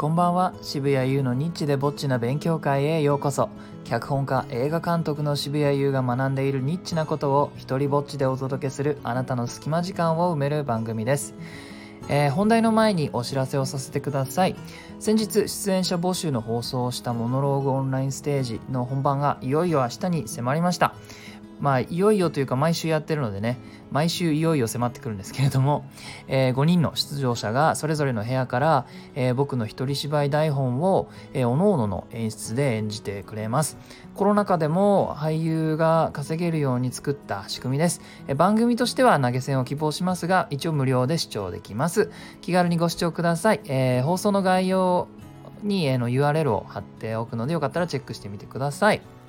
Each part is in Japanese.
こんばんは。渋谷優のニッチでぼっちな勉強会へようこそ。脚本家映画監督の渋谷優が学んでいるニッチなことを一人ぼっちでお届けするあなたの隙間時間を埋める番組です。えー、本題の前にお知らせをさせてください。先日出演者募集の放送をしたモノローグオンラインステージの本番がいよいよ明日に迫りました。まあいよいよというか毎週やってるのでね毎週いよいよ迫ってくるんですけれども、えー、5人の出場者がそれぞれの部屋から、えー、僕の一人芝居台本を、えー、おのおのの演出で演じてくれます。コロナ禍でも俳優が稼げるように作った仕組みです、えー、番組としては投げ銭を希望しますが一応無料で視聴できます。気軽にご視聴ください、えー、放送の概要に、えー、の URL を貼っておくのでよかったらチェックしてみてください。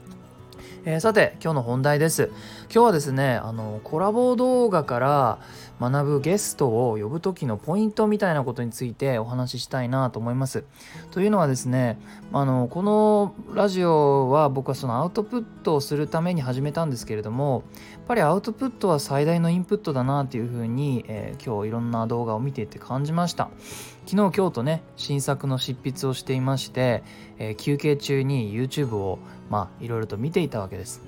えー、さて今日の本題です。今日はですねあのコラボ動画から学ぶゲストを呼ぶ時のポイントみたいなことについてお話ししたいなと思います。というのはですねあのこのラジオは僕はそのアウトプットをするために始めたんですけれどもやっぱりアウトプットは最大のインプットだなっていうふうに、えー、今日いろんな動画を見ていて感じました。昨日今日とね新作の執筆をしていまして、えー、休憩中に YouTube をまあいろいろと見ていたわけです。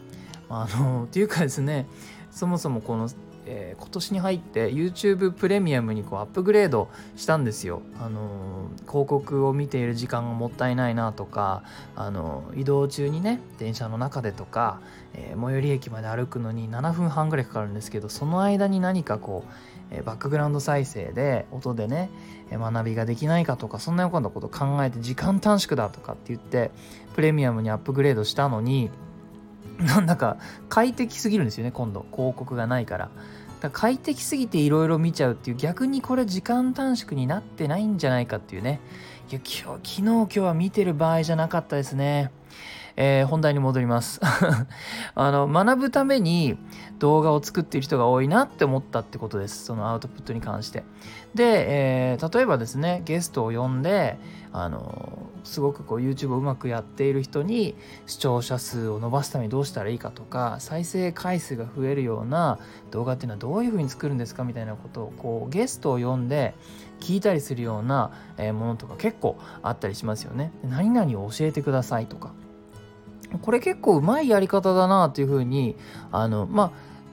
あの っていうかですねそもそもこの、えー、今年に入って YouTube プレミアムにこうアップグレードしたんですよ。あの広告を見ている時間がもったいないなとか、あの移動中にね電車の中でとか、えー、最寄り駅まで歩くのに7分半ぐらいかかるんですけどその間に何かこうえバックグラウンド再生で音でねえ学びができないかとかそんなようなこと考えて時間短縮だとかって言ってプレミアムにアップグレードしたのになんだか快適すぎるんですよね今度。広告がないから。だから快適すぎていろいろ見ちゃうっていう逆にこれ時間短縮になってないんじゃないかっていうね。いや今日昨日今日は見てる場合じゃなかったですね。えー、本題に戻ります。あの学ぶために動画を作っている人が多いなって思ったってことです。そのアウトプットに関して。で、えー、例えばですねゲストを呼んであのすごくこう YouTube をうまくやっている人に視聴者数を伸ばすためにどうしたらいいかとか再生回数が増えるような動画っていうのはどういうふうに作るんですかみたいなことをこうゲストを呼んで聞いたりするようなものとか結構あったりしますよね。何々を教えてくださいとかこれ結構うまいやり方だなっていうふうにあのま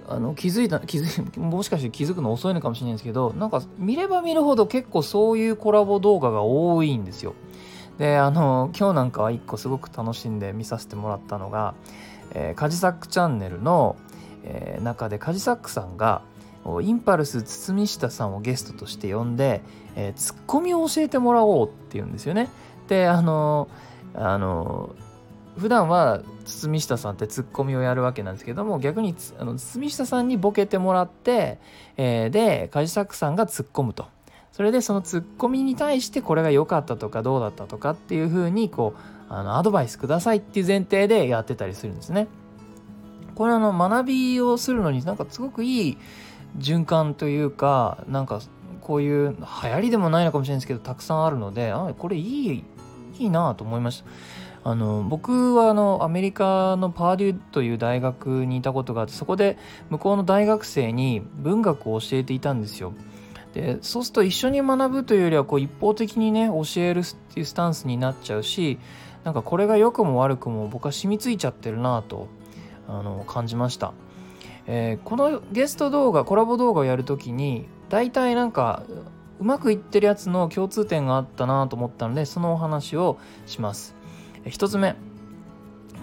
あの気づいた気づ もしかして気づくの遅いのかもしれないんですけどなんか見れば見るほど結構そういうコラボ動画が多いんですよ。であの今日なんかは一個すごく楽しんで見させてもらったのが、えー、カジサックチャンネルの、えー、中でカジサックさんがインパルス堤下さんをゲストとして呼んで、えー、ツッコミを教えてもらおうっていうんですよね。であのあの普段は堤下さんってツッコミをやるわけなんですけども逆にあの堤下さんにボケてもらって、えー、で梶作さんが突っ込むとそれでそのツッコミに対してこれが良かったとかどうだったとかっていうふうにこうあのアドバイスくださいっていう前提でやってたりするんですね。これあの学びをするのになんかすごくいい循環というかなんかこういう流行りでもないのかもしれないですけどたくさんあるのであこれいいいいなと思いました。あの僕はあのアメリカのパーデューという大学にいたことがあってそこで向こうの大学生に文学を教えていたんですよ。でそうすると一緒に学ぶというよりはこう一方的にね教えるっていうスタンスになっちゃうしなんかこれが良くも悪くも僕は染みついちゃってるなとあの感じました、えー、このゲスト動画コラボ動画をやるときに大体なんかうまくいってるやつの共通点があったなと思ったのでそのお話をします1つ目。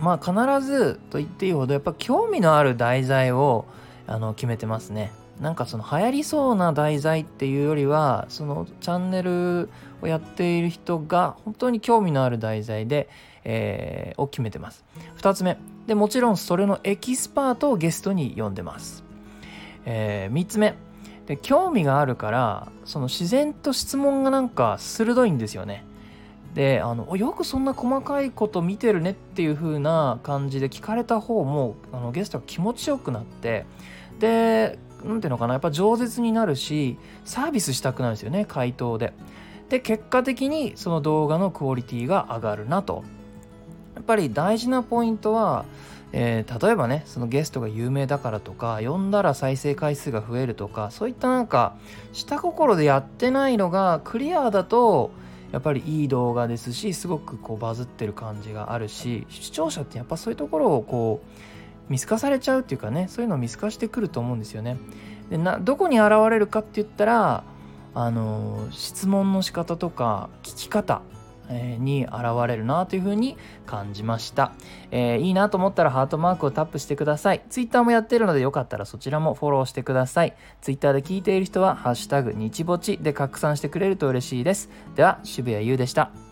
まあ必ずと言っていいほどやっぱ興味のある題材をあの決めてますね。なんかその流行りそうな題材っていうよりはそのチャンネルをやっている人が本当に興味のある題材で、えー、を決めてます。2つ目。でもちろんそれのエキスパートをゲストに呼んでます、えー、3つ目。で興味があるからその自然と質問がなんか鋭いんですよね。であのよくそんな細かいこと見てるねっていう風な感じで聞かれた方もあのゲストが気持ちよくなってで何ていうのかなやっぱ饒舌になるしサービスしたくなるんですよね回答で。で結果的にその動画のクオリティが上がるなと。やっぱり大事なポイントは、えー、例えばねそのゲストが有名だからとか呼んだら再生回数が増えるとかそういったなんか下心でやってないのがクリアだとやっぱりいい動画ですしすごくこうバズってる感じがあるし視聴者ってやっぱそういうところをこう見透かされちゃうっていうかねそういうのを見透かしてくると思うんですよね。でなどこに現れるかって言ったらあの質問の仕方とか聞き方に現れるなというふうに感じました、えー、いいなと思ったらハートマークをタップしてください。Twitter もやってるのでよかったらそちらもフォローしてください。Twitter で聞いている人は「ハッシュタグ日ぼち」で拡散してくれると嬉しいです。では渋谷優でした。